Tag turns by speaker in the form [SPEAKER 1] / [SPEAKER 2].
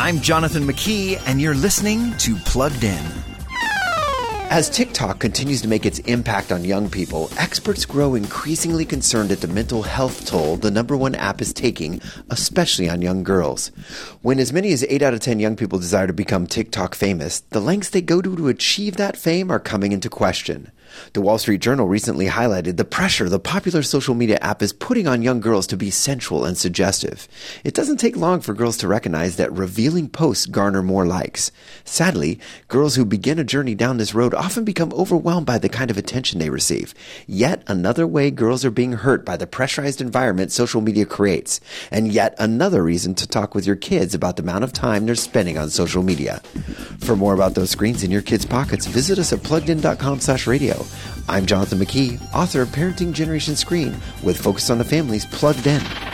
[SPEAKER 1] I'm Jonathan McKee, and you're listening to Plugged In. As TikTok continues to make its impact on young people, experts grow increasingly concerned at the mental health toll the number one app is taking, especially on young girls. When as many as 8 out of 10 young people desire to become TikTok famous, the lengths they go to to achieve that fame are coming into question. The Wall Street Journal recently highlighted the pressure the popular social media app is putting on young girls to be sensual and suggestive. It doesn't take long for girls to recognize that revealing posts garner more likes. Sadly, girls who begin a journey down this road often become overwhelmed by the kind of attention they receive. Yet another way girls are being hurt by the pressurized environment social media creates. And yet another reason to talk with your kids about the amount of time they're spending on social media. For more about those screens in your kids' pockets, visit us at pluggedin.com radio. I'm Jonathan McKee, author of Parenting Generation Screen, with Focus on the Families Plugged In.